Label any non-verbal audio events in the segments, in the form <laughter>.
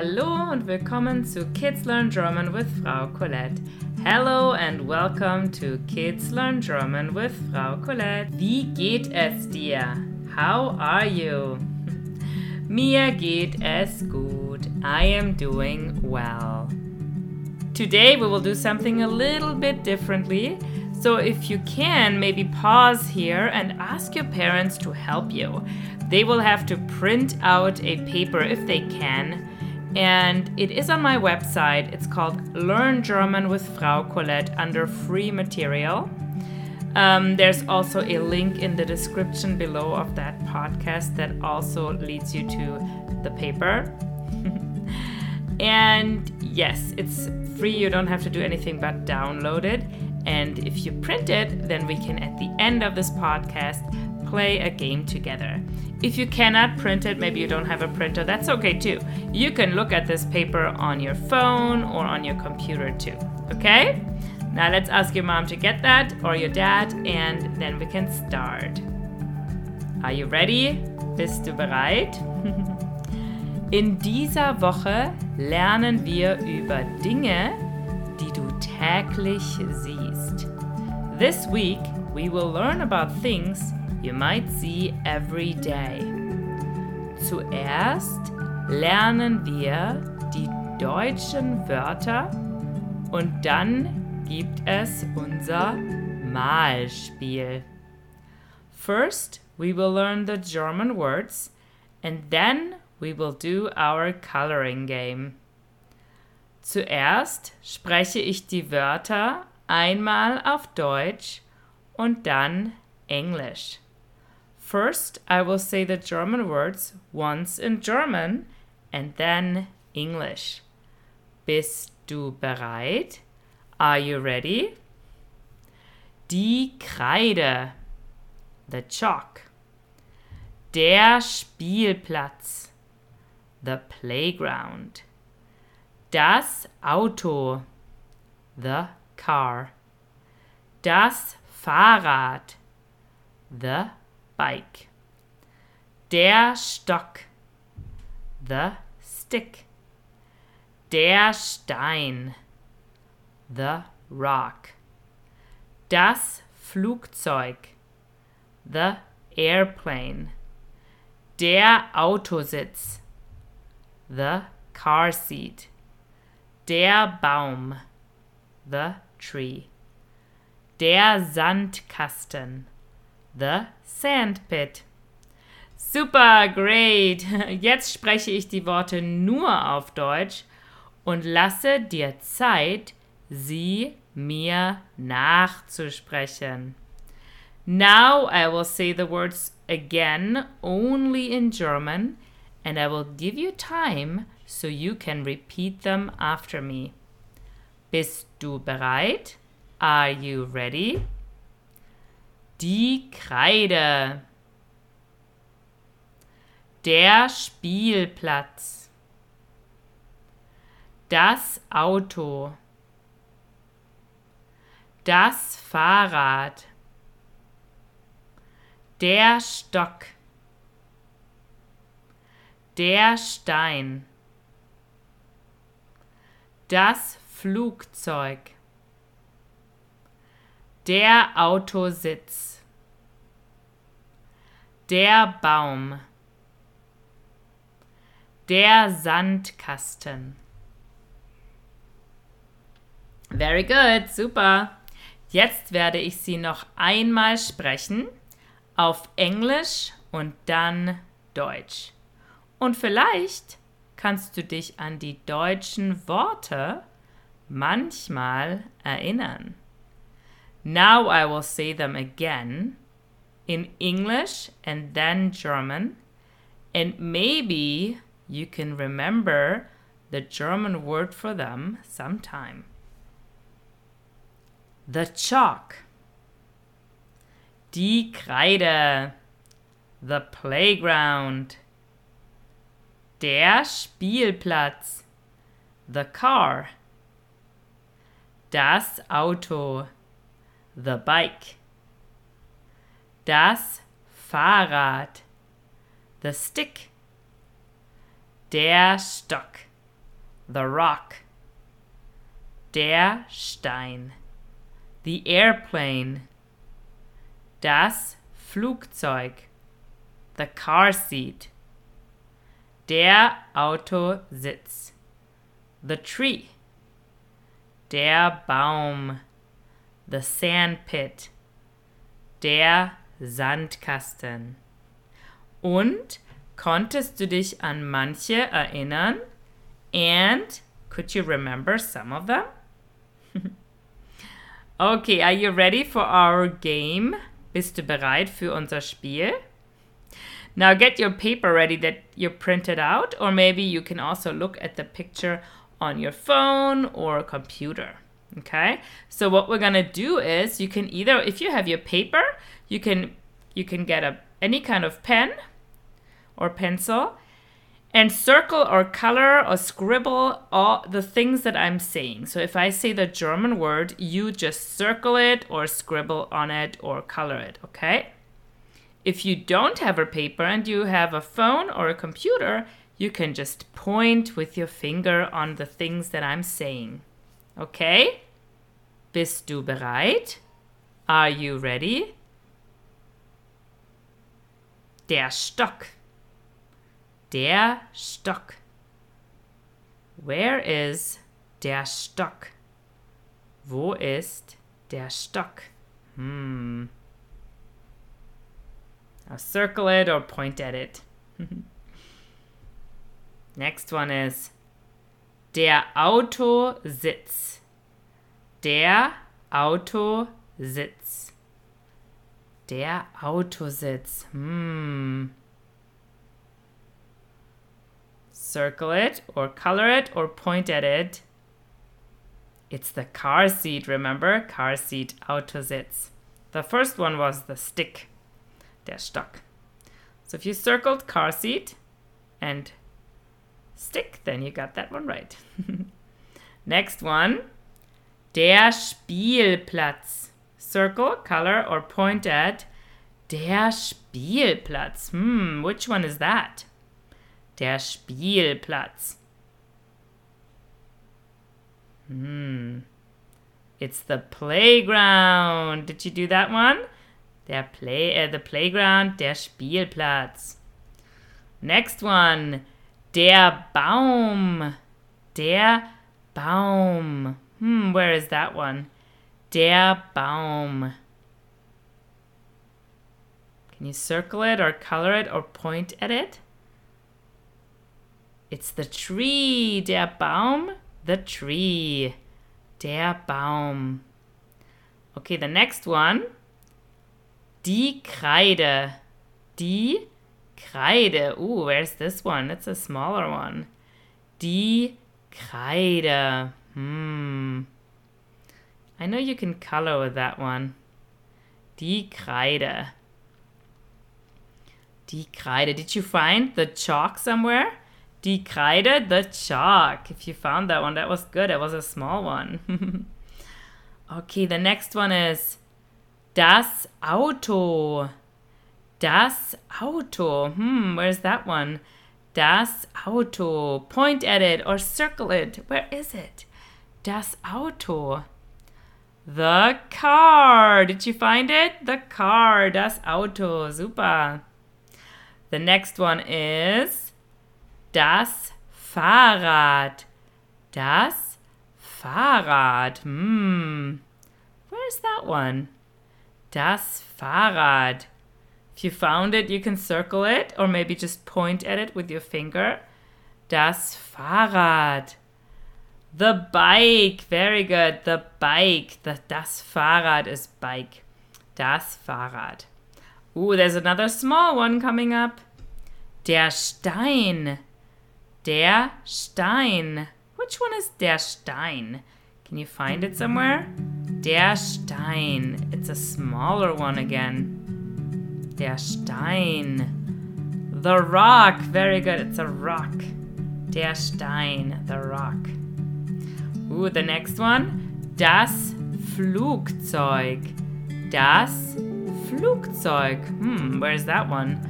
Hallo und willkommen zu Kids Learn German with Frau Collett. Hello and welcome to Kids Learn German with Frau Collett. Wie geht es dir? How are you? <laughs> Mir geht es gut. I am doing well. Today we will do something a little bit differently. So if you can, maybe pause here and ask your parents to help you. They will have to print out a paper if they can. And it is on my website. It's called Learn German with Frau Collett under free material. Um, there's also a link in the description below of that podcast that also leads you to the paper. <laughs> and yes, it's free. You don't have to do anything but download it. And if you print it, then we can, at the end of this podcast, play a game together. If you cannot print it, maybe you don't have a printer, that's okay too. You can look at this paper on your phone or on your computer too. Okay? Now let's ask your mom to get that or your dad and then we can start. Are you ready? Bist du bereit? <laughs> In dieser Woche lernen wir über Dinge, die du täglich siehst. This week we will learn about things you might see every day. Zuerst lernen wir die deutschen Wörter und dann gibt es unser Malspiel. First, we will learn the German words and then we will do our coloring game. Zuerst spreche ich die Wörter einmal auf Deutsch und dann Englisch. First, I will say the German words once in German and then English. Bist du bereit? Are you ready? Die Kreide. The chalk. Der Spielplatz. The playground. Das Auto. The car. Das Fahrrad. The bike. Der Stock. The stick. Der Stein. The rock. Das Flugzeug. The airplane. Der Autositz. The car seat. Der Baum. The tree. Der Sandkasten. The Sandpit. Super, great. <laughs> Jetzt spreche ich die Worte nur auf Deutsch und lasse dir Zeit, sie mir nachzusprechen. Now I will say the words again only in German and I will give you time so you can repeat them after me. Bist du bereit? Are you ready? Die Kreide. Der Spielplatz. Das Auto. Das Fahrrad. Der Stock. Der Stein. Das Flugzeug. Der Autositz. Der Baum. Der Sandkasten. Very good, super. Jetzt werde ich sie noch einmal sprechen, auf Englisch und dann Deutsch. Und vielleicht kannst du dich an die deutschen Worte manchmal erinnern. Now I will say them again in English and then German, and maybe you can remember the German word for them sometime. The chalk, die Kreide, the playground, der Spielplatz, the car, das Auto, the bike. Das Fahrrad. The stick. Der Stock. the rock. Der Stein. The airplane. Das Flugzeug. The car seat. Der Autositz. The tree. Der Baum. The sand pit. Der Sandkasten. Und konntest du dich an manche erinnern? And could you remember some of them? <laughs> okay, are you ready for our game? Bist du bereit für unser Spiel? Now get your paper ready that you printed out, or maybe you can also look at the picture on your phone or computer. Okay, so what we're gonna do is you can either, if you have your paper, you can you can get a any kind of pen or pencil and circle or color or scribble all the things that I'm saying. So if I say the German word, you just circle it or scribble on it or color it, okay? If you don't have a paper and you have a phone or a computer, you can just point with your finger on the things that I'm saying. Okay? Bist du bereit? Are you ready? Der Stock. Der Stock. Where is der Stock? Wo ist der Stock? Hmm. Now circle it or point at it. <laughs> Next one is der Autositz. Der Autositz. Der Autositz. Hmm. Circle it or color it or point at it. It's the car seat, remember? Car seat, Autositz. The first one was the stick, der Stock. So if you circled car seat and stick, then you got that one right. <laughs> Next one, der Spielplatz. Circle, color, or point at der Spielplatz. Hmm, which one is that? Der Spielplatz. Hmm. It's the playground. Did you do that one? Der play, uh, the playground, der Spielplatz. Next one. Der Baum. Der Baum. Hmm, where is that one? Der Baum. Can you circle it or color it or point at it? It's the tree. Der Baum. The tree. Der Baum. Okay, the next one. Die Kreide. Die Kreide. Ooh, where's this one? It's a smaller one. Die Kreide. Hmm. I know you can color with that one. Die Kreide. Die Kreide. Did you find the chalk somewhere? Die Kreide, the chalk. If you found that one, that was good. It was a small one. <laughs> okay, the next one is das Auto. Das Auto. Hmm, where's that one? Das Auto. Point at it or circle it. Where is it? Das Auto. The car. Did you find it? The car. Das Auto. Super. The next one is das Fahrrad. Das Fahrrad. Hmm. Where's that one? Das Fahrrad. If you found it, you can circle it or maybe just point at it with your finger. Das Fahrrad. The bike. Very good. The bike. The, das Fahrrad is bike. Das Fahrrad. Ooh, there's another small one coming up. Der Stein. Der Stein. Which one is der Stein? Can you find it somewhere? Der Stein. It's a smaller one again. Der Stein. The rock. Very good. It's a rock. Der Stein. The rock. Ooh, the next one. Das Flugzeug. Das Flugzeug. Hmm, where's that one?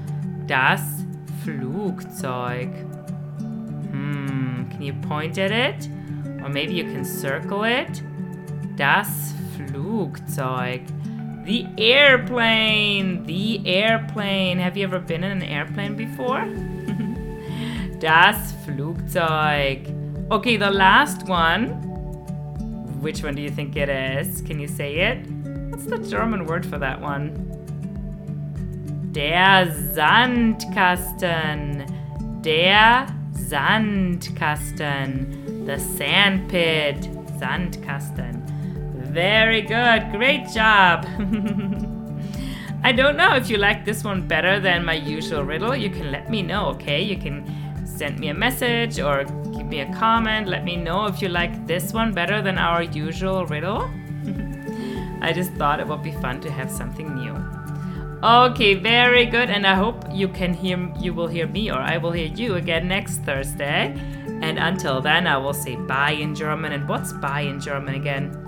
Das Flugzeug. Hmm, can you point at it? Or maybe you can circle it. Das Flugzeug. The airplane. The airplane. Have you ever been in an airplane before? <laughs> das Flugzeug. Okay, the last one. Which one do you think it is? Can you say it? What's the German word for that one? Der Sandkasten. Der Sandkasten. The sandpit. Sandkasten. Very good. Great job. <laughs> I don't know if you like this one better than my usual riddle. You can let me know, okay? You can send me a message or give me a comment. Let me know if you like this one better than our usual riddle. <laughs> I just thought it would be fun to have something new. Okay, very good. And I hope you can hear you will hear me or I will hear you again next Thursday. And until then, I will say bye in German. And what's bye in German again?